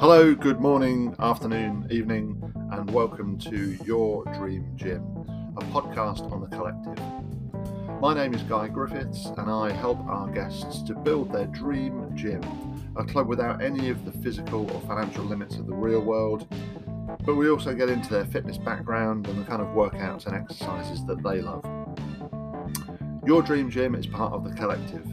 Hello, good morning, afternoon, evening, and welcome to Your Dream Gym, a podcast on the collective. My name is Guy Griffiths, and I help our guests to build their dream gym, a club without any of the physical or financial limits of the real world. But we also get into their fitness background and the kind of workouts and exercises that they love. Your Dream Gym is part of The Collective,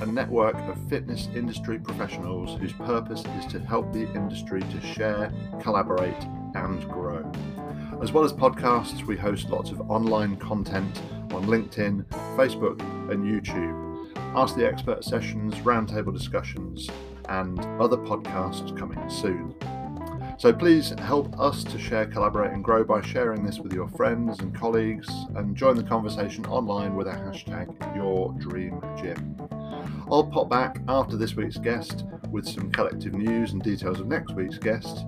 a network of fitness industry professionals whose purpose is to help the industry to share, collaborate, and grow. As well as podcasts, we host lots of online content on LinkedIn, Facebook, and YouTube. Ask the Expert sessions, roundtable discussions, and other podcasts coming soon. So please help us to share, collaborate, and grow by sharing this with your friends and colleagues and join the conversation online with a hashtag YourDreamGym. I'll pop back after this week's guest with some collective news and details of next week's guest.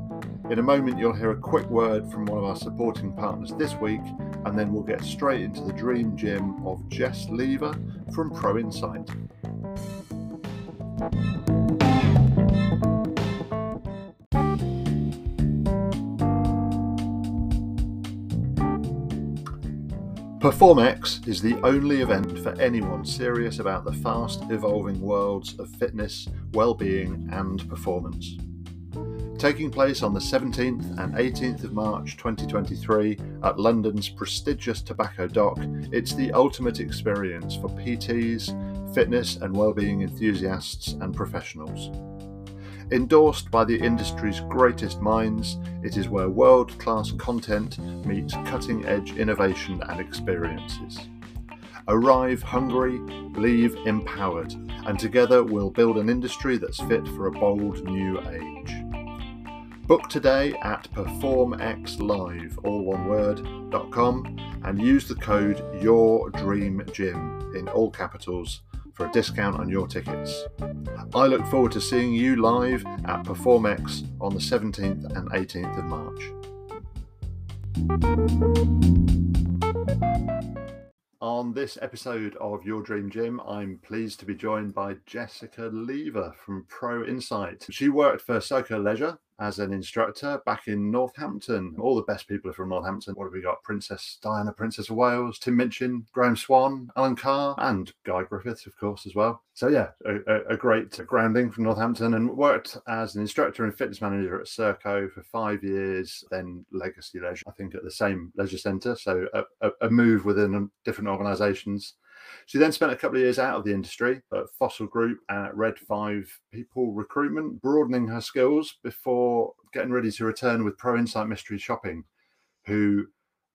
In a moment, you'll hear a quick word from one of our supporting partners this week, and then we'll get straight into the dream gym of Jess Lever from Pro Insight. PerformX is the only event for anyone serious about the fast evolving worlds of fitness, well-being and performance. Taking place on the 17th and 18th of March 2023 at London's prestigious Tobacco Dock, it's the ultimate experience for PTs, fitness and well-being enthusiasts and professionals. Endorsed by the industry's greatest minds, it is where world class content meets cutting edge innovation and experiences. Arrive hungry, leave empowered, and together we'll build an industry that's fit for a bold new age. Book today at performxlive, all one word, .com and use the code YourDreamGym in all capitals for a discount on your tickets. I look forward to seeing you live at PerformX on the 17th and 18th of March. On this episode of Your Dream Gym, I'm pleased to be joined by Jessica Lever from Pro Insight. She worked for Serco Leisure as an instructor back in Northampton. All the best people are from Northampton. What have we got? Princess Diana, Princess of Wales, Tim Minchin, Graeme Swann, Alan Carr, and Guy Griffiths, of course, as well. So, yeah, a, a great grounding from Northampton and worked as an instructor and fitness manager at Serco for five years, then Legacy Leisure, I think at the same leisure centre. So, a, a move within different organisations. She then spent a couple of years out of the industry at Fossil Group and at Red 5 People Recruitment, broadening her skills before getting ready to return with Pro Insight Mystery Shopping, who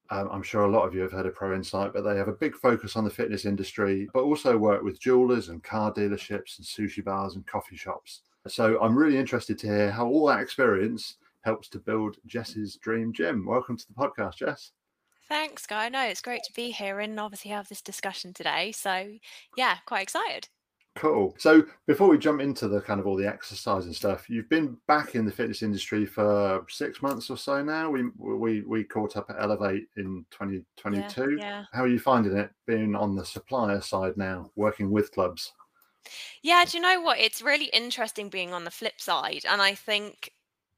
um, I'm sure a lot of you have heard of Pro Insight, but they have a big focus on the fitness industry, but also work with jewelers and car dealerships and sushi bars and coffee shops. So I'm really interested to hear how all that experience helps to build Jess's dream gym. Welcome to the podcast, Jess. Thanks, Guy. No, it's great to be here and obviously have this discussion today. So, yeah, quite excited. Cool. So, before we jump into the kind of all the exercise and stuff, you've been back in the fitness industry for six months or so now. We we we caught up at Elevate in 2022. Yeah, yeah. How are you finding it being on the supplier side now, working with clubs? Yeah, do you know what? It's really interesting being on the flip side. And I think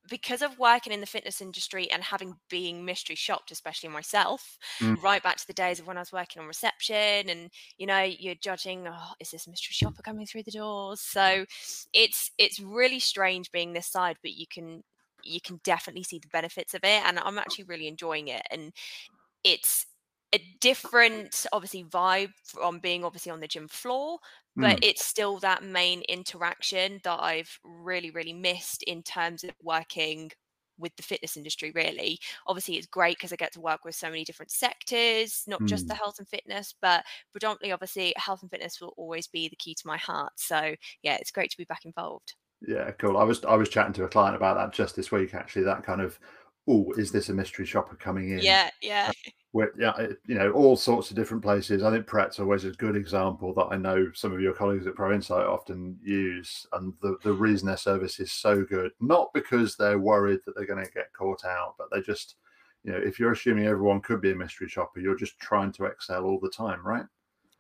because of working in the fitness industry and having being mystery shopped, especially myself, mm. right back to the days of when I was working on reception, and you know, you're judging, oh, is this mystery shopper coming through the doors? So it's it's really strange being this side, but you can you can definitely see the benefits of it, and I'm actually really enjoying it. And it's a different obviously vibe from being obviously on the gym floor but mm. it's still that main interaction that i've really really missed in terms of working with the fitness industry really obviously it's great because i get to work with so many different sectors not mm. just the mm. health and fitness but predominantly obviously health and fitness will always be the key to my heart so yeah it's great to be back involved yeah cool i was i was chatting to a client about that just this week actually that kind of oh is this a mystery shopper coming in yeah yeah uh, with yeah, you know, all sorts of different places. I think Pret's always a good example that I know some of your colleagues at Pro Insight often use, and the the reason their service is so good, not because they're worried that they're going to get caught out, but they just, you know, if you're assuming everyone could be a mystery shopper, you're just trying to excel all the time, right?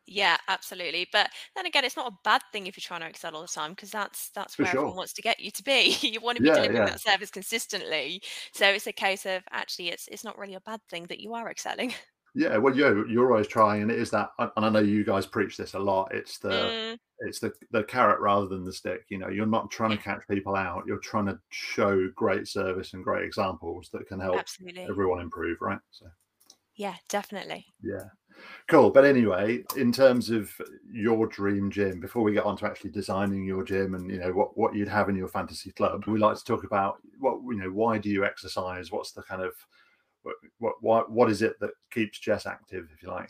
Yeah, absolutely. But then again, it's not a bad thing if you're trying to excel all the time because that's that's For where everyone wants to get you to be. you want to be Yeah, delivering yeah. that service consistently. So it's a case of actually it's it's not really a bad thing that you are excelling. Yeah, well, you're you're always trying, and it is that, and I know you guys preach this a lot. It's the Mm, it's the the carrot rather than the stick. You know, you're not trying to catch people out. You're trying to show great service and great examples that can help absolutely. everyone improve, right? So, Yeah, definitely. yeah, cool. But anyway, in terms of your dream gym, before we get on to actually designing your gym and you know what what you'd have in your fantasy club, we like to talk about what you know. Why do you exercise? What's the kind of what what what, is it that keeps Jess active, if you like?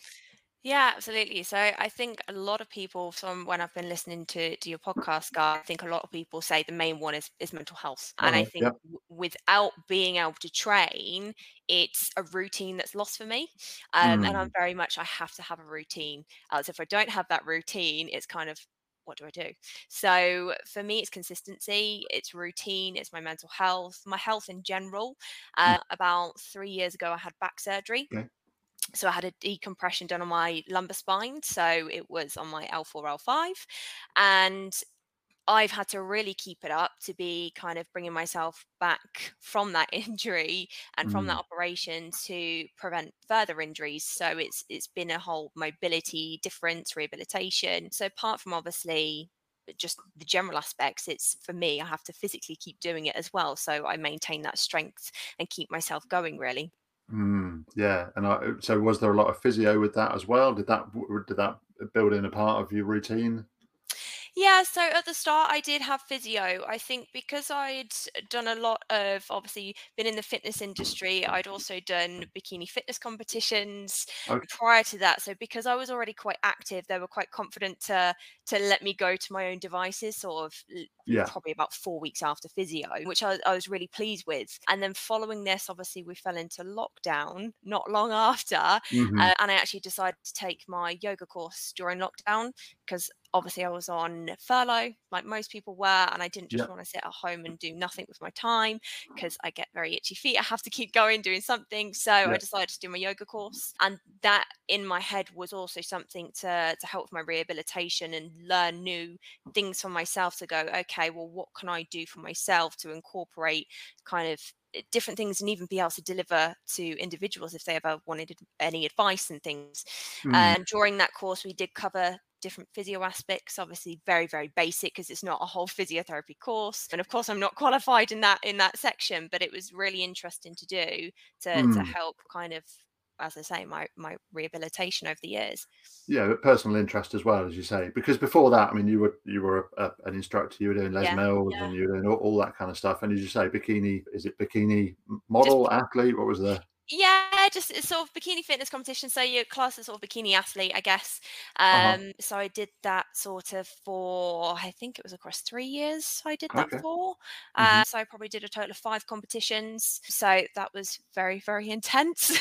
Yeah, absolutely. So I think a lot of people from when I've been listening to, to your podcast, Guy, I think a lot of people say the main one is, is mental health. And I Uh-huh. think Yeah. w- without being able to train, it's a routine that's lost for me. Um, and I'm Mm, very much, I have to have a routine. As if I don't have that routine, it's kind of, what do I do? So for me, it's consistency, it's routine, it's my mental health, my health in general. mm, Uh, about three years ago, I had back surgery okay. So I had a decompression done on my lumbar spine. So it was on my L4, L5. And I've had to really keep it up to be kind of bringing myself back from that injury and from that Mm, operation to prevent further injuries. So it's it's been a whole mobility difference, rehabilitation. So apart from obviously just the general aspects, it's for me, I have to physically keep doing it as well. So I maintain that strength and keep myself going really. Mm, yeah. And I, so, was there a lot of physio with that as well? Did that did that build in a part of your routine? Yeah, so at the start I did have physio. I think because I'd done a lot of obviously been in the fitness industry, I'd also done bikini fitness competitions Okay. prior to that. So because I was already quite active, they were quite confident to to let me go to my own devices sort of Yeah. probably about four weeks after physio, which I, I was really pleased with. And then following this, obviously we fell into lockdown not long after. Uh, hmm and I actually decided to take my yoga course during lockdown because obviously I was on furlough, like most people were, and I didn't just want to sit at home and do nothing with my time because I get very itchy feet. I have to keep going doing something. So I decided to do my yoga course. And that in my head was also something to, to help with my rehabilitation and learn new things for myself to go, okay, well, what can I do for myself to incorporate kind of eh, different things and even be able to deliver to individuals if they ever wanted any advice and things. Mm, And during that course, we did cover different physio aspects obviously very very basic because it's not a whole physiotherapy course and of course i'm not qualified in that in that section but it was really interesting to do to to mm. help kind of as i say my my rehabilitation over the years Yeah, but personal interest as well, as you say, because before that, I mean, you were you were a, a- an instructor, you were doing Les yeah Mills, yeah and you were doing all, all that kind of stuff. And as you say, bikini is it bikini m- just model athlete? What was the? Yeah, just it's sort of bikini fitness competition. So your class is sort of bikini athlete, I guess. Uh huh. Um, so I did that sort of for I think it was across three years. I did that Okay. for. hmm Uh, so I probably did a total of five competitions. So that was very very intense.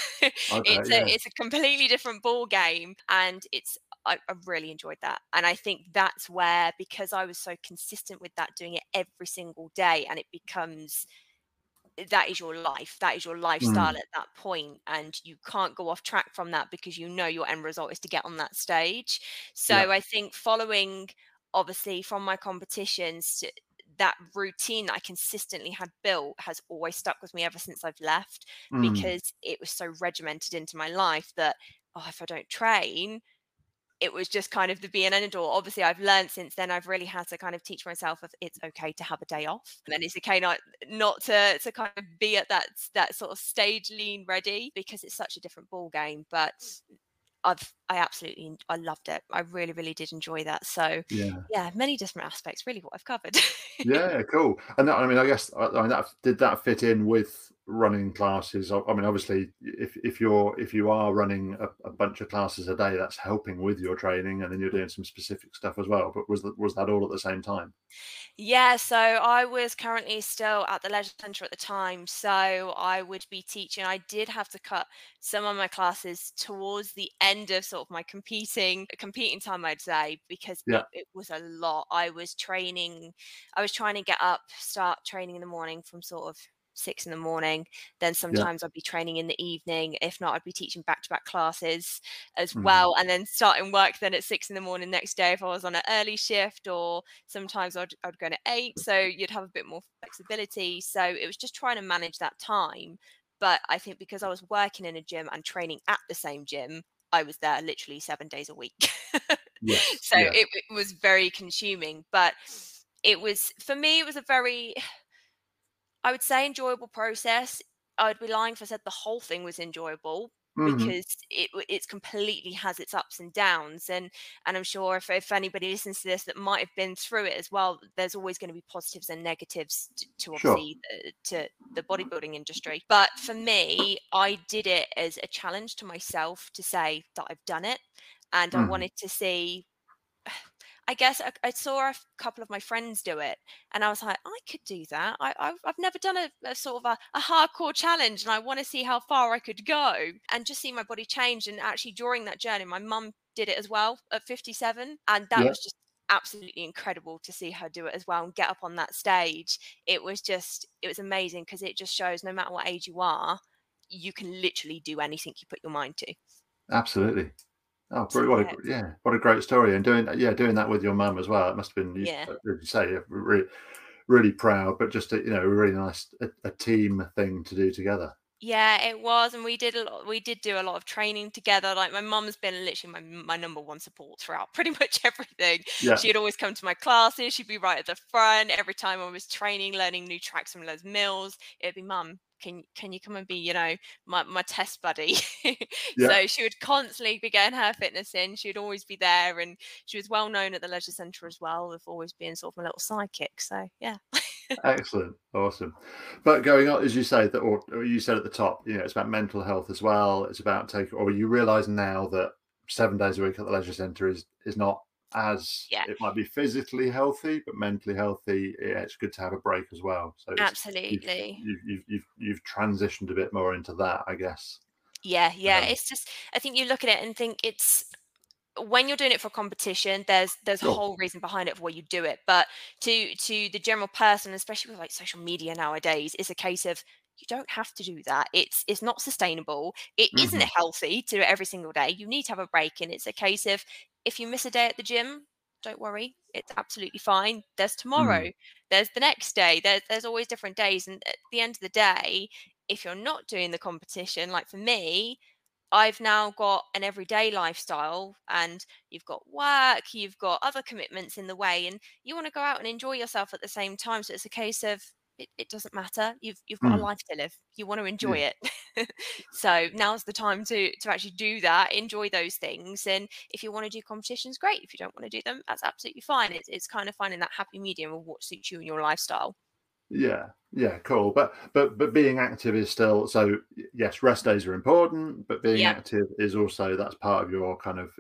Okay. it's a it's a completely different ball game, and it's I, I really enjoyed that. And I think that's where because I was so consistent with that, doing it every single day, and it becomes that is your life that is your lifestyle Mm, at that point and you can't go off track from that because you know your end result is to get on that stage. So yeah. i think following obviously from my competitions to- that routine that i consistently had built has always stuck with me ever since i've left Mm, because it was so regimented into my life that oh if i don't train it was just kind of the be and end all. Obviously, I've learned since then. I've really had to kind of teach myself if it's okay to have a day off, and then it's okay not not to to kind of be at that that sort of stage lean ready because it's such a different ball game. But I've I absolutely I loved it. I really really did enjoy that. So yeah. yeah, many different aspects. Really, what I've covered. Yeah, cool. And that, I mean, I guess I I mean that did that fit in with running classes? I, mean, obviously, if if you're if you are running a, a bunch of classes a day, that's helping with your training, and then you're doing some specific stuff as well. But was that was that all at the same time? Yeah, so I was currently still at the leisure centre at the time, so I would be teaching. I did have to cut some of my classes towards the end of sort of my competing competing time, I'd say, because Yeah. it, it was a lot. I was training, I was trying to get up, start training in the morning from sort of six in the morning. Then sometimes yeah. I'd be training in the evening. If not, I'd be teaching back to back classes as mm. well. And then starting work then at six in the morning next day if I was on an early shift, or sometimes I'd, I'd go at eight. So you'd have a bit more flexibility. So it was just trying to manage that time. But I think because I was working in a gym and training at the same gym, I was there literally seven days a week. yes, so yeah. it, it was very consuming. But it was, for me, it was a very, I would say, enjoyable process. I'd be lying if I said the whole thing was enjoyable, Mm-hmm. because it it's completely has its ups and downs and and i'm sure if, if anybody listens to this that might have been through it as well there's always going to be positives and negatives to, to obviously sure. the, to the bodybuilding industry but for me i did it as a challenge to myself to say that i've done it and mm-hmm. i wanted to see I guess I, I, saw a couple of my friends do it, and I was like, I could do that. I, have never done a, a, sort of a, a hardcore challenge, and I want to see how far I could go and just see my body change. And actually, during that journey, my mum did it as well at 57, and that yeah. was just absolutely incredible to see her do it as well and get up on that stage. It was just, it was amazing because it just shows no matter what age you are, you can literally do anything you put your mind to. Absolutely. Oh, what a, yeah, what a great story! And doing yeah, doing that with your mum as well. It must have been, yeah, you say, really, really proud, but just a, you know, a really nice a, a team thing to do together. Yeah, it was, and we did a lot. We did do a lot of training together. Like my mum's been literally my my number one support throughout pretty much everything. Yeah. She'd always come to my classes. She'd be right at the front every time I was training, learning new tracks from Les Mills. It'd be mum. Can can you come and be you know my my test buddy? yeah. So she would constantly be getting her fitness in. She would always be there, and she was well known at the leisure centre as well, of always being sort of my little sidekick. So yeah. Excellent, awesome. But going on, as you say that, or, or, you said at the top, you know, it's about mental health as well. It's about taking, or you realise now that seven days a week at the leisure centre is is not as yeah. it might be physically healthy, but mentally healthy. Yeah, it's good to have a break as well. So absolutely, you've, you've you've you've transitioned a bit more into that, I guess. Yeah, yeah. Um, it's just I think you look at it and think it's when you're doing it for competition there's there's sure. a whole reason behind it for why you do it but to to the general person especially with like social media nowadays it's a case of you don't have to do that it's it's not sustainable It mm-hmm. not healthy to do it every single day you need to have a break and it's a case of if you miss a day at the gym don't worry it's absolutely fine there's tomorrow mm. there's the next day there's, there's always different days and at the end of the day if you're not doing the competition like for me I've now got an everyday lifestyle and you've got work, you've got other commitments in the way, and you want to go out and enjoy yourself at the same time. So it's a case of it, it doesn't matter. You've you've got mm. a life to live. You want to enjoy yeah. it. so now's the time to to actually do that, enjoy those things. And if you want to do competitions, great. If you don't want to do them, that's absolutely fine. It's it's kind of finding that happy medium of what suits you and your lifestyle. Yeah, yeah, cool. But but but being active is still so. Yes, rest days are important, but being yeah. active is also that's part of your kind of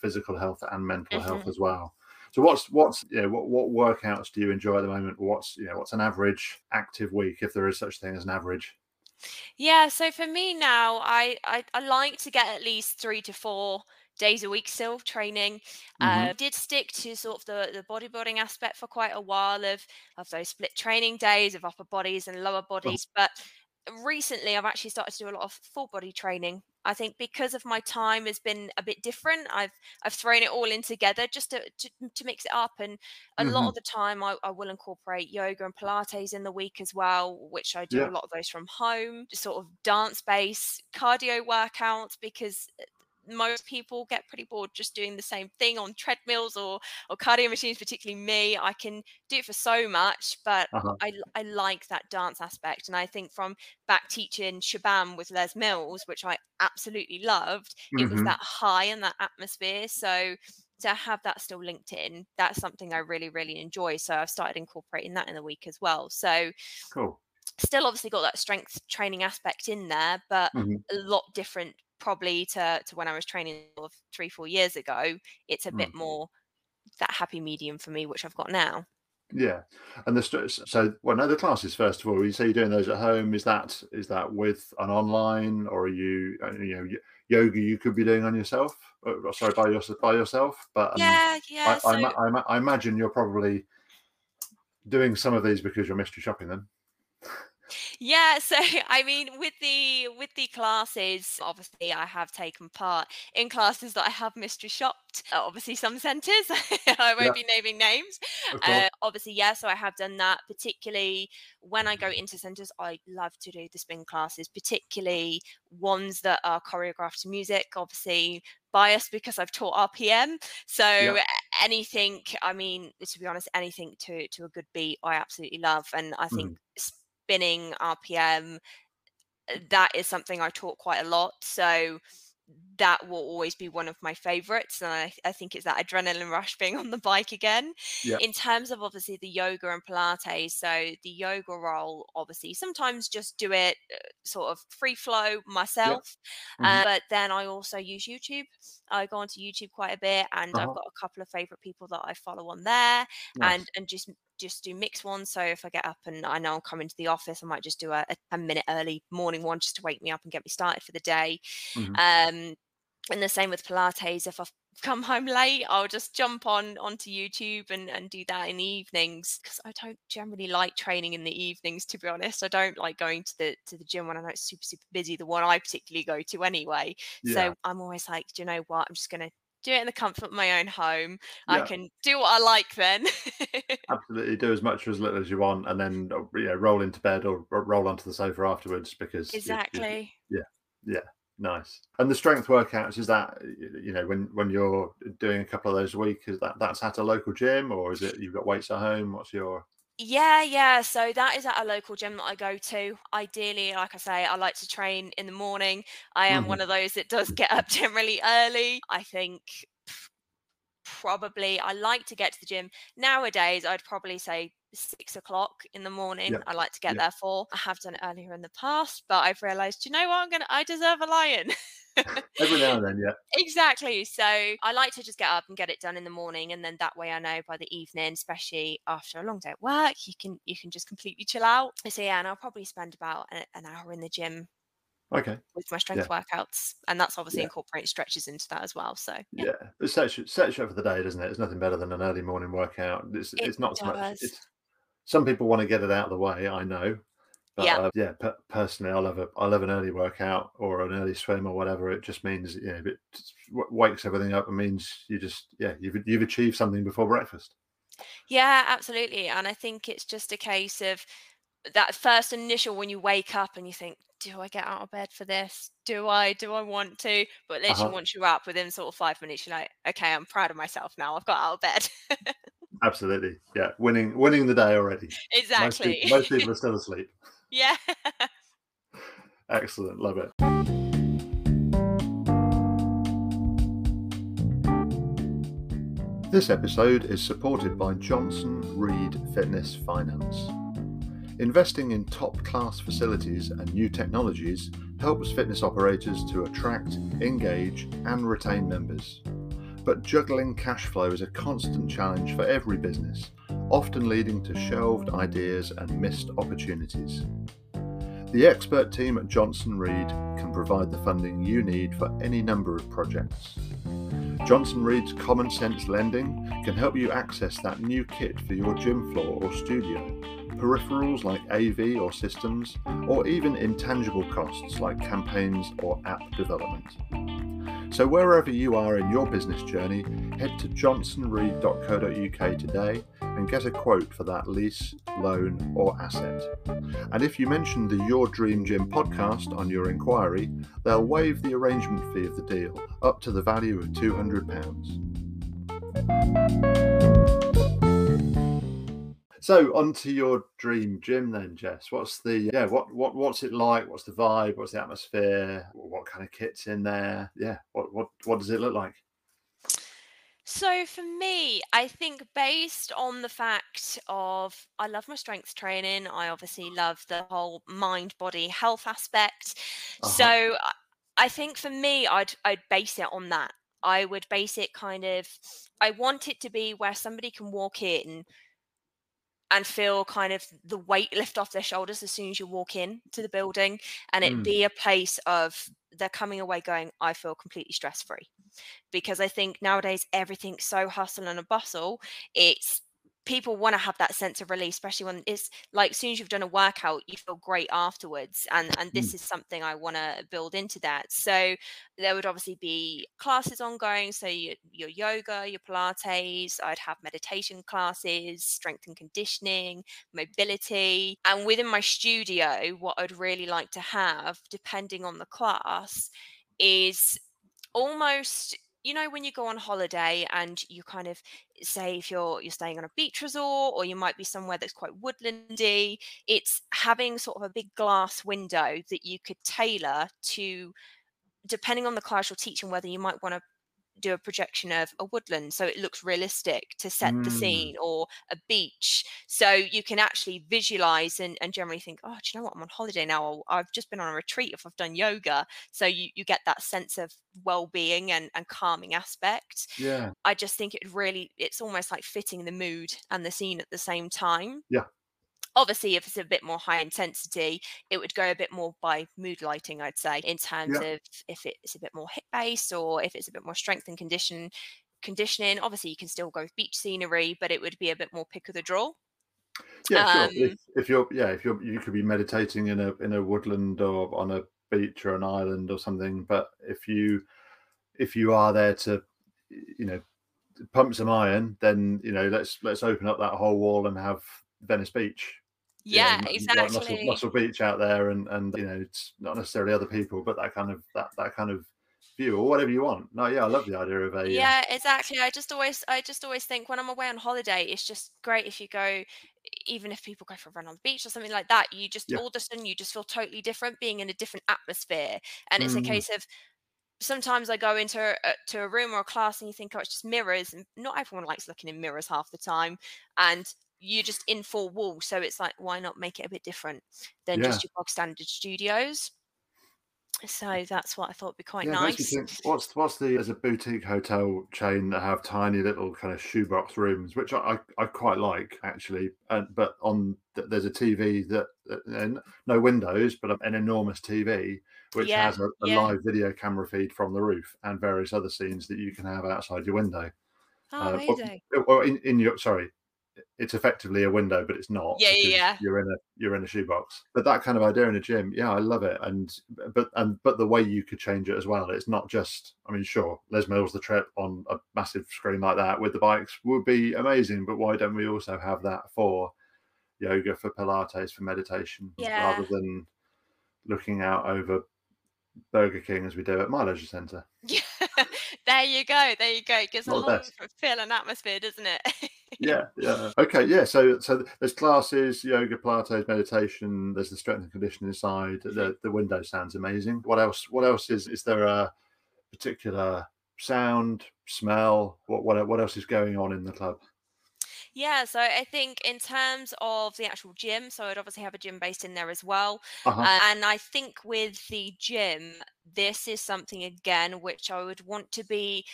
physical health and mental mm-hmm. health as well. So what's what's you know, what what workouts do you enjoy at the moment? What's you know what's an average active week if there is such thing as an average? Yeah, so for me now, I, I I like to get at least three to four days a week still training. Mm-hmm. Uh, did stick to sort of the, the bodybuilding aspect for quite a while of of those split training days of upper bodies and lower bodies, oh. but recently I've actually started to do a lot of full body training. I think because of my time has been a bit different. I've I've thrown it all in together just to to, to mix it up. And a mm-hmm. lot of the time I, I, will incorporate yoga and Pilates in the week as well, which I do yeah. a lot of those from home, just sort of dance based cardio workouts because uh, most people get pretty bored just doing the same thing on treadmills or or cardio machines particularly me i can do it for so much but uh-huh. i i like that dance aspect and i think from back teaching SH'BAM with les mills which i absolutely loved mm-hmm. it was mm-hmm. that high and that atmosphere so to have that still linked in that's something i really really enjoy so i've started incorporating that in the week as well so cool still obviously got that strength training aspect in there but mm-hmm. a lot different probably to to when I was training of three four years ago. It's a mm. bit more that happy medium for me, which I've got now. Yeah, and the so well, no, the classes first of all. You say you're doing those at home. Is that is that with an online, or are you uh, you know yoga you could be doing on yourself? Uh, sorry, by yourself by yourself. But um, yeah, yeah. I, so... I, I, I, imagine you're probably doing some of these because you're mystery shopping them. Yeah, so I mean, with the with the classes, obviously, I have taken part in classes that I have mystery shopped. Uh, obviously, some centres. I won't Yeah. be naming names. Uh, obviously, yeah. So I have done that. Particularly when I go into centres, I love to do the spin classes, particularly ones that are choreographed to music. Obviously, biased because I've taught RPM. So anything, I mean, to be honest, anything to to a good beat, I absolutely love, and I think spinning RPM, uh, that is something I taught quite a lot. So that will always be one of my favorites. And I, I think it's that adrenaline rush being on the bike again. Yeah. In terms of obviously the yoga and Pilates, so the yoga roll, obviously, sometimes just do it uh, sort of free flow myself. Mhm. Uh, but then I also use YouTube. I go onto YouTube quite a bit and Uh-huh. I've got a couple of favorite people that I follow on there Nice. and and just just do mixed ones. So if I get up and I know I'm coming to the office, I might just do a, a 10 minute early morning one just to wake me up and get me started for the day. Mhm. Um, and the same with Pilates. If I've come home late, I'll just jump on onto YouTube and, and do that in the evenings because I don't generally like training in the evenings. To be honest, I don't like going to the to the gym when I know it's super super busy. The one I particularly go to anyway. Yeah. So I'm always like, do you know what? I'm just gonna do it in the comfort of my own home. I can do what I like then. Absolutely, do as much or as little as you want, and then uh, you know, roll into bed or, or roll onto the sofa afterwards because you- you- yeah, nice. And the strength workouts is that you know when when you're doing a couple of those a week, is that that's at a local gym or is it you've got weights at home? What's your Yeah, yeah. So that is at a local gym that I go to. Ideally, like I say, I like to train in the morning. I am Mhm. one of those that does get up generally early. I think probably I like to get to the gym. Nowadays, I'd probably say six o'clock in the morning. Yeah, I like to get yeah. there for. I have done it earlier in the past, but I've realized, you know what? I'm gonna I deserve a lion. every now and then? Yeah, Exactly. So I like to just get up and get it done in the morning, and then that way I know by the evening, especially after a long day at work, you can you can just completely chill out. So yeah, and I'll probably spend about an hour in the gym okay, with my strength workouts, and that's obviously Yeah. incorporating stretches into that as well. So yeah, yeah. It sets you, sets you up for the day, doesn't it? There's nothing better than an early morning workout. It's It it's not so much. It's, some people want to get it out of the way. I know. But, Yeah. uh, yeah. Per- personally, I love a I love an early workout or an early swim or whatever. It just means you know it w- wakes everything up and means you just yeah you've you've achieved something before breakfast. yeah, absolutely. And I think it's just a case of that first initial when you wake up and you think, do I get out of bed for this? Do I? Do I want to? But literally, Uh-huh. once you're up within sort of five minutes, you're like, okay, I'm proud of myself now. I've got out of bed. Absolutely, yeah. Winning winning the day already. Most, exactly. people, most people are still asleep. yeah. Excellent, love it. This episode is supported by Johnson Reed Fitness Finance. Investing in top class facilities and new technologies helps fitness operators to attract, engage, and retain members. But juggling cash flow is a constant challenge for every business, often leading to shelved ideas and missed opportunities. The expert team at Johnson Reed can provide the funding you need for any number of projects. Johnson Reed's common sense lending can help you access that new kit for your gym floor or studio, peripherals like AV or systems, or even intangible costs like campaigns or app development. So, wherever you are in your business journey, head to johnsonreed.co.uk today and get a quote for that lease, loan, or asset. And if you mention the Your Dream Gym podcast on your inquiry, they'll waive the arrangement fee of the deal up to the value of £200. So on to your dream gym then, Jess. What's the yeah, what what what's it like? What's the vibe? What's the atmosphere? What kind of kit's in there? Yeah, what what what does it look like? So for me, I think based on the fact of I love my strength training, I obviously love the whole mind body health aspect. Uh-huh. So I- I think for me, I'd I'd base it on that. I would base it kind of I want it to be where somebody can walk in and feel kind of the weight lift off their shoulders as soon as you walk in to the building and it Mm. be a place of they're coming away going i feel completely stress free because i think nowadays everything's so hustle and a bustle it's people want to have that sense of release especially when it's like as soon as you've done a workout you feel great afterwards and and this mm. is something i want to build into that so there would obviously be classes ongoing so your, your yoga your pilates i'd have meditation classes strength and conditioning mobility and within my studio what i'd really like to have depending on the class is almost you know when you go on holiday and you kind of say if you're you're staying on a beach resort or you might be somewhere that's quite woodlandy it's having sort of a big glass window that you could tailor to depending on the class you're teaching whether you might want to do a projection of a woodland so it looks realistic to set mm. the scene or a beach. So you can actually visualize and, and generally think oh do you know what? I'm on holiday now. I've just been on a retreat if i've done yoga. So you, you get that sense of well-being and, and calming aspect. Yeah. I just think it really it's almost like fitting the mood and the scene at the same time. Yeah obviously if it's a bit more high intensity it would go a bit more by mood lighting i'd say in terms yeah. of if it's a bit more HIIT based or if it's a bit more strength and condition conditioning obviously you can still go with beach scenery but it would be a bit more pick of the draw yeah um, sure. if, if, you're yeah if you're you could be meditating in a in a woodland or on a beach or an island or something but if you if you are there to you know pump some iron then you know let's let's open up that whole wall and have venice beach yeah, know, exactly. Like Muscle, Muscle, Beach out there, and and you know, it's not necessarily other people, but that kind of that that kind of view or whatever you want. No, yeah, I love the idea of a uh yeah, uh, exactly. I just always I just always think when I'm away on holiday, it's just great if you go, even if people go for a run on the beach or something like that. You just yeah. all of a sudden you just feel totally different, being in a different atmosphere, and it's mm. a case of sometimes I go into a, uh, to a room or a class and you think, oh, it's just mirrors, and not everyone likes looking in mirrors half the time. And you're just in four walls. So it's like, why not make it a bit different than yeah. just your bog standard studios? So that's what I thought would be quite yeah, nice. Think, what's what's the as a boutique hotel chain that have tiny little kind of shoebox rooms, which I I, I quite like actually. And but on there's a TV that uh, no windows, but an enormous TV which yeah, has a, a live video camera feed from the roof and various other scenes that you can have outside your window. Oh, uh, amazing. Or, or in, in your sorry it's effectively a window, but it's not. Yeah, yeah. You're in a you're in a shoebox. But that kind of idea in a gym, yeah, I love it. And but and but the way you could change it as well. It's not just. I mean, sure, Les Mills the trip on a massive screen like that with the bikes would be amazing. But why don't we also have that for yoga, for Pilates, for meditation, yeah. rather than looking out over Burger King as we do at my leisure centre? Yeah, there you go. There you go. It gives a whole different feel and atmosphere, doesn't it? yeah, yeah. Okay, yeah. So, so there's classes, yoga, Pilates, meditation. There's the strength and conditioning side. The the window sounds amazing. What else? What else is? Is there a particular sound, smell? What what what else is going on in the club? Yeah, so I think in terms of the actual gym, so I'd obviously have a gym based in there as well. Uh-huh. Uh, and I think with the gym, this is something again which I would want to be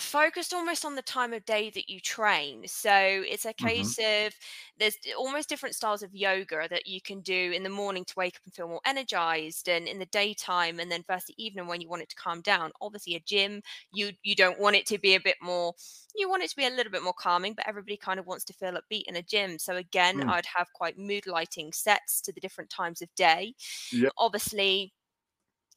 focused almost on the time of day that you train. So it's a mm-hmm. case mm-hmm. of there's almost different styles of yoga that you can do in the morning to wake up and feel more energized and in the daytime and then first the evening when you want it to calm down. Obviously a gym, you you don't want it to be a bit more you want it to be a little bit more calming, but everybody kind of wants to feel upbeat in a gym. So again, mm. I'd have quite mood lighting sets to the different times of day. Yep. Obviously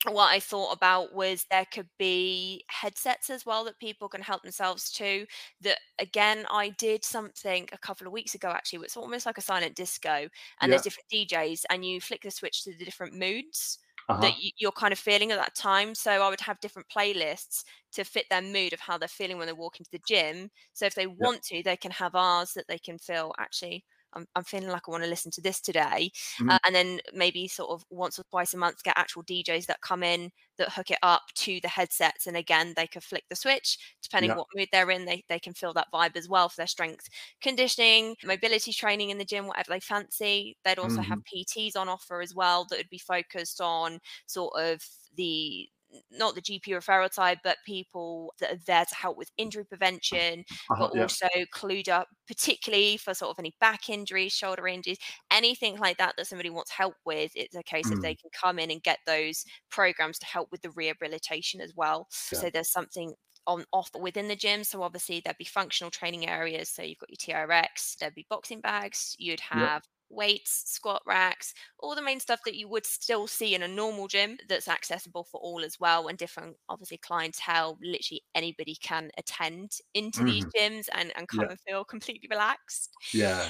what I thought about was there could be headsets as well that people can help themselves to. That again, I did something a couple of weeks ago actually, it's almost like a silent disco, and yeah. there's different DJs, and you flick the switch to the different moods. Uh-huh. That you're kind of feeling at that time. So I would have different playlists to fit their mood of how they're feeling when they walk into the gym. So if they want to, they can have ours that they can feel actually I'm, I'm feeling like I want to listen to this today. Mm-hmm. Uh, and then maybe sort of once or twice a month get actual DJs that come in that hook it up to the headsets. And again, they can flick the switch depending yeah. what mood they're in. They, they can feel that vibe as well for their strength conditioning, mobility training in the gym, whatever they fancy. They'd also mm-hmm. have PTs on offer as well that would be focused on sort of the not the GP referral side, but people that are there to help with injury prevention, uh-huh, but yeah. also clued up, particularly for sort of any back injuries, shoulder injuries, anything like that that somebody wants help with. It's a case mm. of they can come in and get those programs to help with the rehabilitation as well. Yeah. So there's something on offer within the gym. So obviously there'd be functional training areas. So you've got your TRX, there'd be boxing bags, you'd have. Weights, squat racks, all the main stuff that you would still see in a normal gym that's accessible for all as well. And different obviously clientele, literally anybody can attend into mm. these mm-hmm. gyms and, and come and feel completely relaxed. Yeah.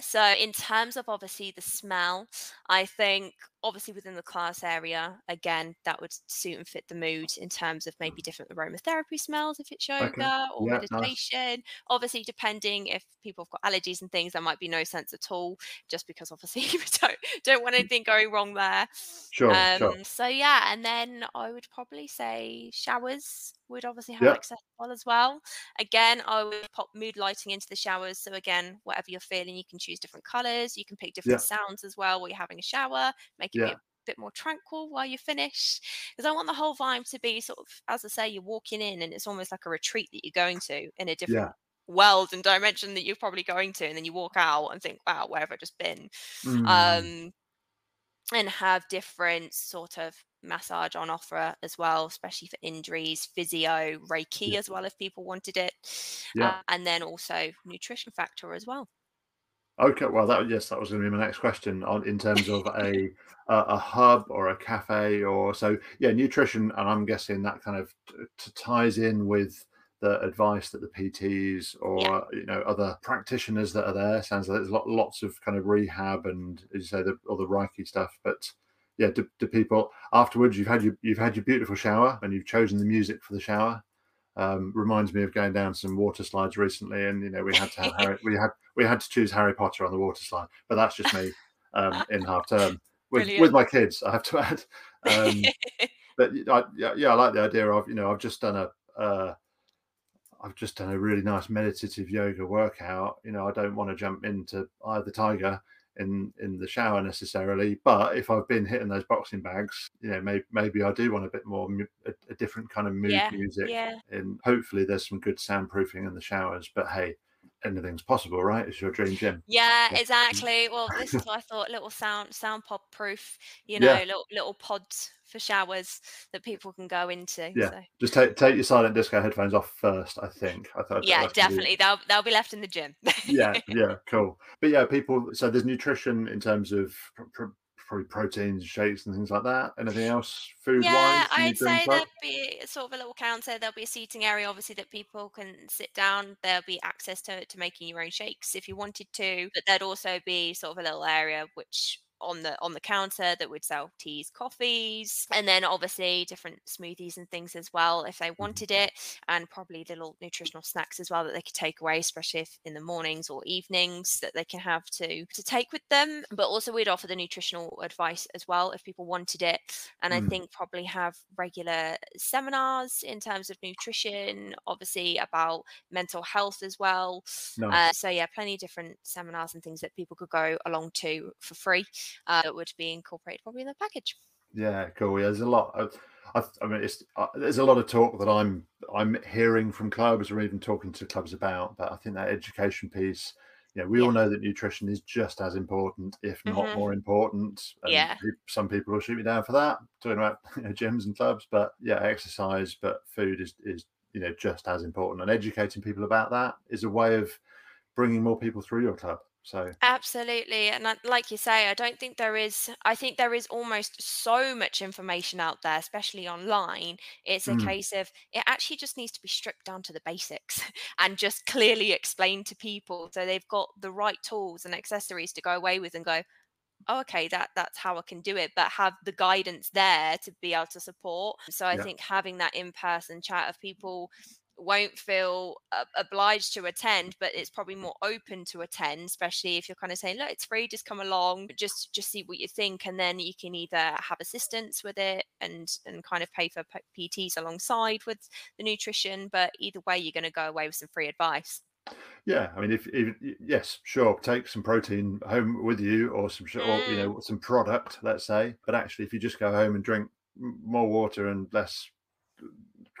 So, in terms of obviously the smell, I think obviously within the class area, again, that would suit and fit the mood in terms of maybe different aromatherapy smells if it's yoga okay. or yeah, meditation. Nice. Obviously, depending if people have got allergies and things, there might be no scents at all, just because obviously we don't don't want anything going wrong there. Sure, um, sure. So yeah, and then I would probably say showers would obviously have yep. accessible as well. Again, I would pop mood lighting into the showers. So again, whatever you're feeling, you can choose different colors. You can pick different sounds as well while you're having a shower. Make yeah. a bit more tranquil while you finish because I want the whole vibe to be sort of as I say you're walking in and it's almost like a retreat that you're going to in a different yeah. world and dimension that you're probably going to and then you walk out and think wow where have I just been mm. um and have different sort of massage on offer as well especially for injuries physio reiki yeah. as well if people wanted it yeah. Uh, and then also nutrition factor as well Okay, well, that yes, that was going to be my next question on in terms of a a, a hub or a cafe or so. Yeah, nutrition, and I'm guessing that kind of t- ties in with the advice that the PTs or yeah. you know other practitioners that are there. Sounds like there's lots of kind of rehab and as you say the all the Reiki stuff. But yeah, do, do people afterwards you've had your you've had your beautiful shower and you've chosen the music for the shower um, reminds me of going down some water slides recently, and you know we had to have Harry, we had we had to choose Harry Potter on the water slide, but that's just me um, in half term with with my kids. I have to add, um, but I, yeah, yeah, I like the idea of you know I've just done a uh, I've just done a really nice meditative yoga workout. You know I don't want to jump into either Tiger in in the shower necessarily but if i've been hitting those boxing bags you know maybe, maybe i do want a bit more a, a different kind of mood yeah, music yeah. and hopefully there's some good soundproofing in the showers but hey anything's possible right it's your dream gym yeah, yeah. exactly well this is what i thought little sound sound pod proof you know little little pods for showers that people can go into. Yeah, so. just take take your silent disco headphones off first. I think. I thought. Yeah, definitely. They'll they'll be left in the gym. yeah, yeah, cool. But yeah, people. So there's nutrition in terms of. Pr- probably proteins, shakes, and things like that. Anything else food wise? Yeah, I'd say there'll be sort of a little counter. There'll be a seating area, obviously, that people can sit down. There'll be access to, to making your own shakes if you wanted to. But there'd also be sort of a little area which on the on the counter that would sell teas, coffees, and then obviously different smoothies and things as well if they mm-hmm. wanted it, and probably little nutritional snacks as well that they could take away, especially if in the mornings or evenings that they can have to to take with them. But also we'd offer the nutritional advice as well if people wanted it, and mm. I think probably have regular seminars in terms of nutrition, obviously about mental health as well. Uh. Uh, so yeah, plenty of different seminars and things that people could go along to for free uh, that would be incorporated probably in the package. Yeah, cool. Yeah, there's a lot. Of, I, I mean, it's uh, there's a lot of talk that I'm I'm hearing from clubs or even talking to clubs about. But I think that education piece, you know, we yeah. all know that nutrition is just as important, if not mm-hmm. more important. And yeah. Some people will shoot me down for that, talking about you know, gyms and clubs. But yeah, exercise, but food is is you know just as important. And educating people about that is a way of bringing more people through your club. So Absolutely. And like you say, I don't think there is, I think there is almost so much information out there, especially online. It's a mm. case of it actually just needs to be stripped down to the basics and just clearly explained to people so they've got the right tools and accessories to go away with and go, oh, okay, that that's how I can do it, but have the guidance there to be able to support. So I yeah. think having that in-person chat of people won't feel uh, obliged to attend but it's probably more open to attend especially if you're kind of saying look it's free just come along just just see what you think and then you can either have assistance with it and and kind of pay for pts alongside with the nutrition but either way you're going to go away with some free advice yeah, I mean, if, if yes, sure, take some protein home with you, or some, or you mm. know, some product, let's say. But actually, if you just go home and drink more water and less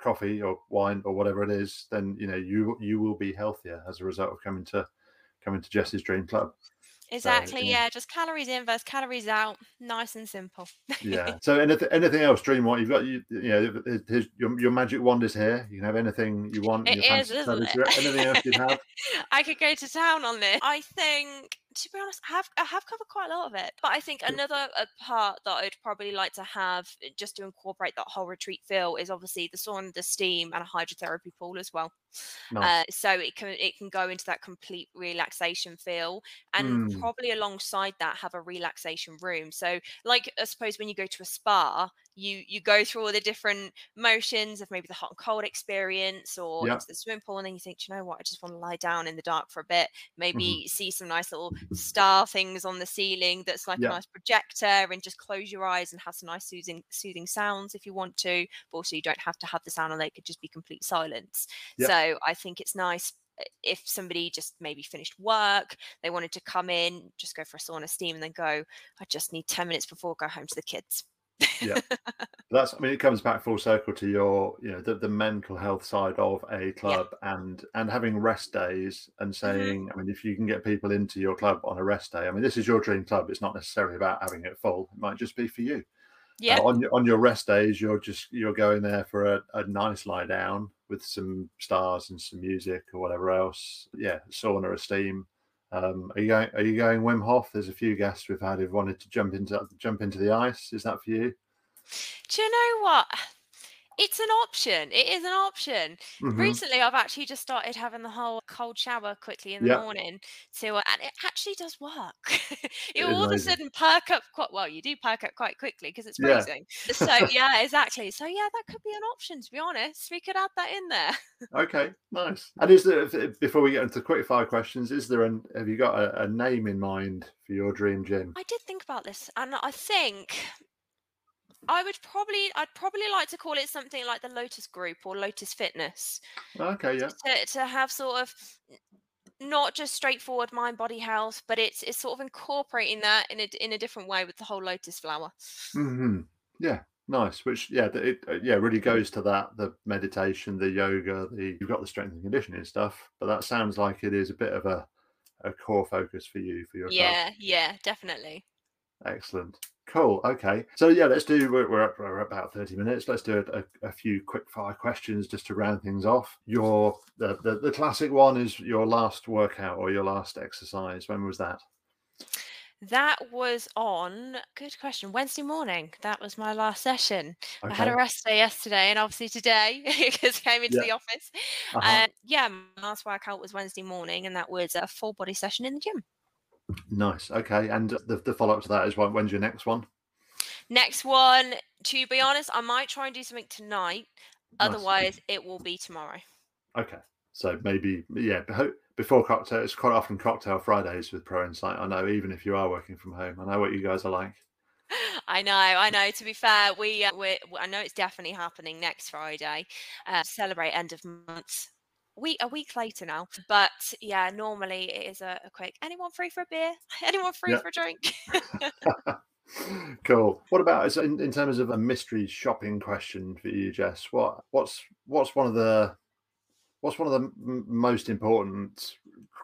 coffee or wine or whatever it is, then you know you you will be healthier as a result of coming to coming to Jess's Dream Club. Exactly. So, yeah. yeah. just calories in versus calories out. Nice and simple. yeah. So anything, anything else, Dream? What you've got? You, you know, his, your, your magic wand is here. You can have anything you want. It is, isn't it? Anything else you have? I could go to town on this. I think to be honest, I have I have covered quite a lot of it. But I think another uh, part that I'd probably like to have uh, just to incorporate that whole retreat feel is obviously the sauna, the steam, and a hydrotherapy pool as well. Nice. Uh, so it can it can go into that complete relaxation feel, and mm. probably alongside that have a relaxation room. So like I suppose when you go to a spa, you you go through all the different motions of maybe the hot and cold experience or into the swimming pool and then you think you know what i just want to lie down in the dark for a bit maybe mm-hmm. see some nice little star things on the ceiling that's like yep. a nice projector and just close your eyes and have some nice soothing soothing sounds if you want to but also you don't have to have the sound on it could just be complete silence yep. so i think it's nice eh, if somebody just maybe finished work, they wanted to come in, just go for a sauna steam, and then go, I just need 10 minutes before I go home to the kids yeah that's i mean it comes back full circle to your you know the, the mental health side of a club yeah. and and having rest days and mm-hmm. saying mm-hmm. i mean if you can get people into your club on a rest day i mean this is your dream club it's not necessarily about having it full it might just be for you yeah uh, on your on your rest days you're just you're going there for a, a nice lie down with some stars and some music or whatever else yeah sauna a steam um, are you going? Are you going Wim Hof? There's a few guests we've had who've wanted to jump into jump into the ice. Is that for you? Do you know what? It's an option. It is an option. Mm-hmm. Recently, I've actually just started having the whole cold shower quickly in the yep. morning. So, and it actually does work. you all of a sudden perk up quite well. You do perk up quite quickly because it's freezing. Yeah. So, yeah, exactly. So, yeah, that could be an option. To be honest, we could add that in there. okay, nice. And is there before we get into quick fire questions? Is there an have you got a, a name in mind for your dream gym? I did think about this, and I think I would probably, I'd probably like to call it something like the Lotus Group or Lotus Fitness. Okay, yeah. To, to have sort of not just straightforward mind body health, but it's it's sort of incorporating that in a in a different way with the whole lotus flower. Mm-hmm. Yeah, nice. Which yeah, it uh, yeah really goes to that the meditation, the yoga, the you've got the strength and conditioning stuff, but that sounds like it is a bit of a a core focus for you for your yeah yeah definitely excellent Cool. Okay. So yeah, let's do. We're, we're, at, we're about thirty minutes. Let's do a, a, few quick fire questions just to round things off. Your the, the the classic one is your last workout or your last exercise. When was that? That was on. Good question. Wednesday morning. That was my last session. Okay. I had a rest day yesterday, and obviously today because I came into yeah. the office. Uh-huh. Uh, yeah, my last workout was Wednesday morning, and that was a full body session in the gym. Nice. Okay. And the, the follow up to that is when's your next one? Next one, to be honest, I might try and do something tonight. Nice. Otherwise, it will be tomorrow. Okay. So maybe, yeah, before cocktail, it's quite often cocktail Fridays with Proinsight. I know, even if you are working from home, I know what you guys are like. I know, I know. To be fair, we, uh, we I know it's definitely happening next Friday. Uh, celebrate end of month week a week later now. But yeah, normally it is a, a quick anyone free for a beer? Anyone free yep. for a drink? cool. What about in, in terms of a mystery shopping question for you, Jess? What what's what's one of the what's one of the m- most important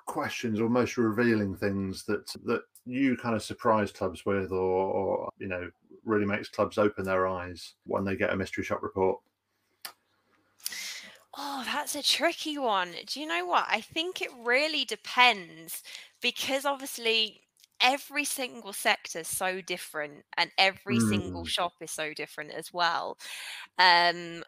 questions or most revealing things that that you kind of surprise clubs with, or, or you know really makes clubs open their eyes when they get a mystery shop report? Oh, that's a tricky one. Do you know what? I think it really depends because obviously every single sector is so different and every mm. single shop is so different as well. Um,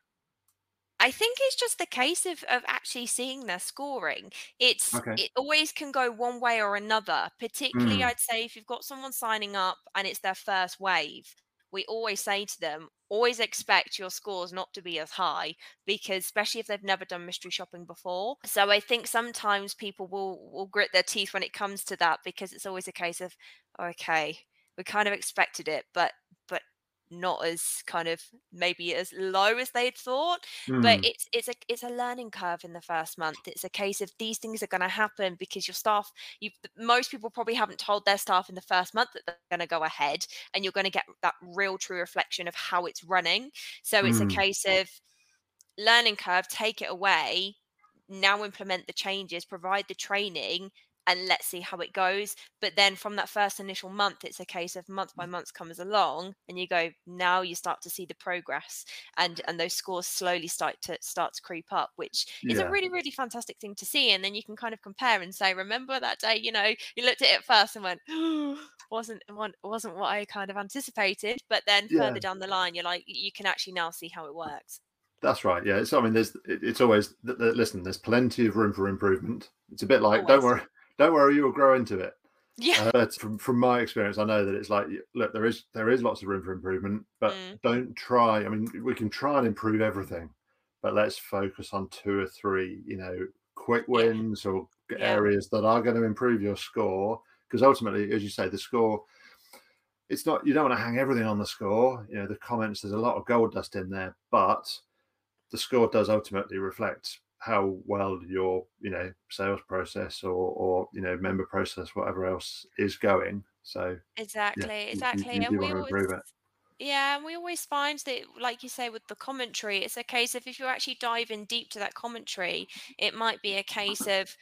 I think it's just the case of, of actually seeing their scoring. It's okay. it always can go one way or another. Particularly, mm. I'd say if you've got someone signing up and it's their first wave, we always say to them, always expect your scores not to be as high because especially if they've never done mystery shopping before. So I think sometimes people will will grit their teeth when it comes to that because it's always a case of okay, we kind of expected it, but but not as kind of maybe as low as they'd thought mm. but it's it's a it's a learning curve in the first month it's a case of these things are going to happen because your staff you most people probably haven't told their staff in the first month that they're going to go ahead and you're going to get that real true reflection of how it's running so it's mm. a case of learning curve take it away now implement the changes provide the training and let's see how it goes. But then from that first initial month, it's a case of month by mm. month comes along, and you go now you start to see the progress, and and those scores slowly start to start to creep up, which is Yeah. a really really fantastic thing to see. And then you can kind of compare and say, remember that day, you know, you looked at it first and went, wasn't wasn't what I kind of anticipated, but then Yeah. further down the line, you're like, you can actually now see how it works. That's right. Yeah. It's, I mean, there's, it's always, listen, there's plenty of room for improvement. It's a bit like, don't worry, don't worry, you will grow into it. Yeah. Uh, from, from my experience, I know that it's like, look, there is, there is lots of room for improvement, but Mm. don't try. I mean, we can try and improve everything, but let's focus on two or three, you know, quick Yeah. wins or Yeah. areas that are going to improve your score. Because ultimately, as you say, the score, it's not, you don't want to hang everything on the score. You know, the comments, there's a lot of gold dust in there, but the score does ultimately reflect how well your you know sales process or or you know member process whatever else is going so Exactly, you- you- exactly. you do and we always, it. yeah, and we always find that, like you say, with the commentary, it's a case of if you actually dive in deep to that commentary, it might be a case of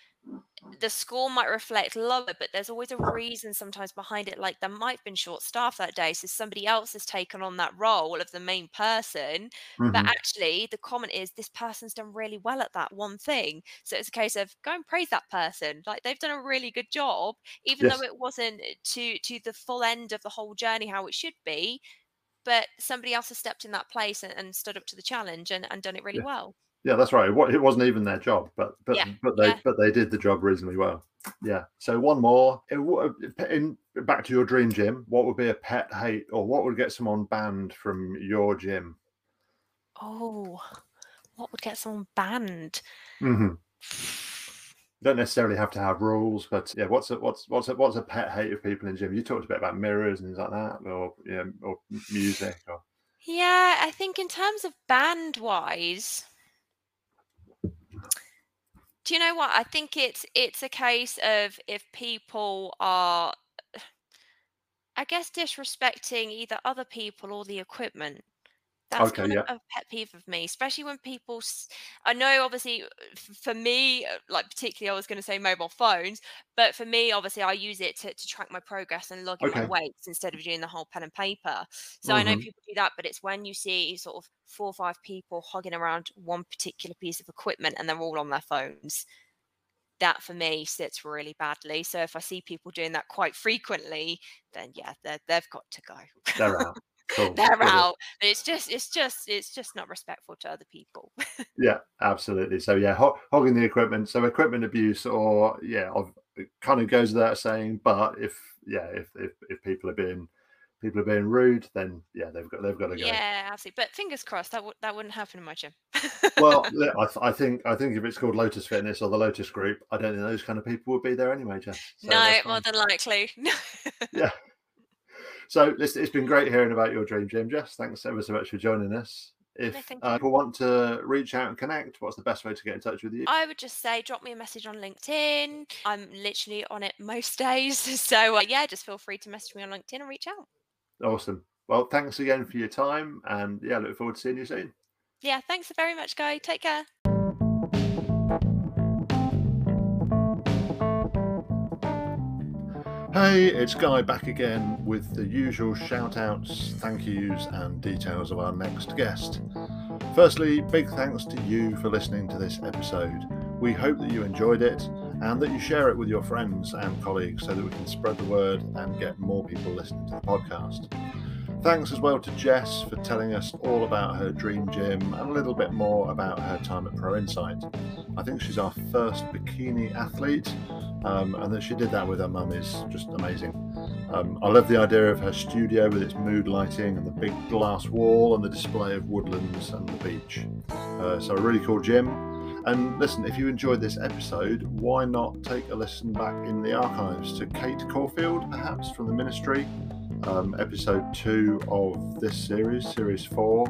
the score might reflect lower, but there's always a reason sometimes behind it. Like there might have been short staff that day, so somebody else has taken on that role of the main person. But Mhm. actually, the comment is this person's done really well at that one thing. So it's a case of go and praise that person. Like they've done a really good job, even Yes. though it wasn't to to the full end of the whole journey how it should be. But somebody else has stepped in that place and, and stood up to the challenge and, and done it really Yeah. well. Yeah that's right What it wasn't even their job but but Yeah, but they yeah. but they did the job reasonably well yeah so one more in back to your dream gym what would be a pet hate or what would get someone banned from your gym Oh, what would get someone banned? Mm-hmm. don't necessarily have to have rules, but yeah, what's a what's what's a what's a pet hate of people in gym? You talked a bit about mirrors and things like that, or yeah, or music, or Yeah, I think in terms of band wise, do you know what? I think it's it's a case of if people are I guess disrespecting either other people or the equipment. That's Okay, kind yeah. of a pet peeve of me, especially when people. s- I know, obviously, f- for me, uh, like particularly, I was going to say mobile phones, but for me, obviously, I use it to, to track my progress and log in my weights instead of doing the whole pen and paper. So I know Mhm. people do that, but it's when you see sort of four or five people hogging around one particular piece of equipment and they're all on their phones. That for me sits really badly. So if I see people doing that quite frequently, then yeah, they've got to go. they're out. Cool. they're brilliant. out. It's just, it's just, it's just not respectful to other people. Yeah, absolutely. So yeah, ho- hogging the equipment. So equipment abuse, or yeah, of, it kind of goes without saying. But if yeah, if if, if people are being people are being rude, then yeah, they've got they've got to go. yeah, absolutely. But fingers crossed that would that wouldn't happen in my gym. Well, I, th- I think I think if it's called Lotus Fitness or the Lotus Group, I don't think those kind of people would be there anyway, Jess. So no, more than likely. Yeah. So listen, it's been great hearing about your dream gym, Jess. Thanks ever so much for joining us. If thank uh, people want to reach out and connect, what's the best way to get in touch with you? I would just say drop me a message on LinkedIn. I'm literally on it most days. So uh, yeah, just feel free to message me on LinkedIn and reach out. Awesome. Well, thanks again for your time, and yeah, look forward to seeing you soon. Yeah, thanks very much, Guy. Take care. Hey, it's Guy back again with the usual shout outs, thank yous, and details of our next guest. Firstly, big thanks to you for listening to this episode. We hope that you enjoyed it and that you share it with your friends and colleagues so that we can spread the word and get more people listening to the podcast. Thanks as well to Jess for telling us all about her dream gym and a little bit more about her time at Proinsight. I think she's our first bikini athlete, um, and that she did that with her mum is just amazing. Um, I love the idea of her studio with its mood lighting and the big glass wall and the display of woodlands and the beach. Uh, so, a really cool gym. And listen, if you enjoyed this episode, why not take a listen back in the archives to Kate Caulfield, perhaps from the ministry, um, episode two of this series, series four,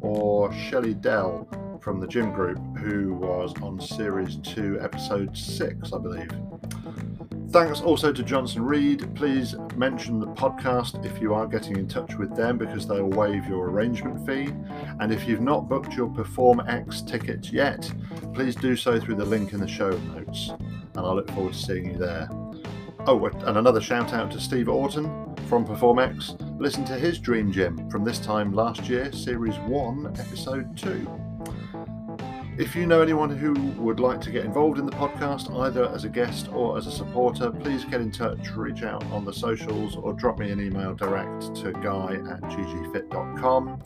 or Shelley Dell from the gym group, who was on series two, episode six, I believe. Thanks also to Johnson Reed. Please mention the podcast if you are getting in touch with them because they'll waive your arrangement fee. And if you've not booked your PerformX tickets yet, please do so through the link in the show notes. and I look forward to seeing you there. Oh, and another shout out to Steve Orton from PerformX. Listen to his Dream Gym from this time last year, Series 1, Episode 2. If you know anyone who would like to get involved in the podcast, either as a guest or as a supporter, please get in touch, reach out on the socials, or drop me an email direct to guy at ggfit.com.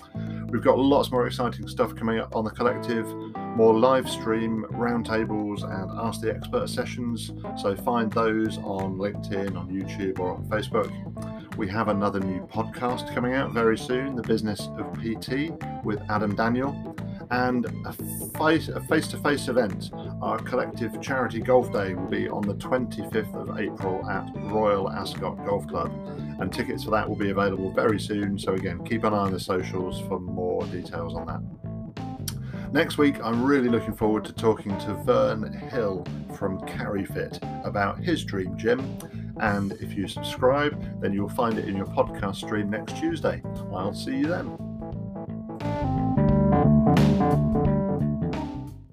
We've got lots more exciting stuff coming up on the collective, more live stream roundtables and Ask the Expert sessions. So find those on LinkedIn, on YouTube, or on Facebook. We have another new podcast coming out very soon, The Business of PT with Adam Daniel and a face a face-to-face event. Our collective charity golf day will be on the 25th of April at Royal Ascot Golf Club, and tickets for that will be available very soon. So again, keep an eye on the socials for more details on that. Next week, I'm really looking forward to talking to Vern Hill from CarryFit about his dream gym. And if you subscribe, then you'll find it in your podcast stream next Tuesday. I'll see you then.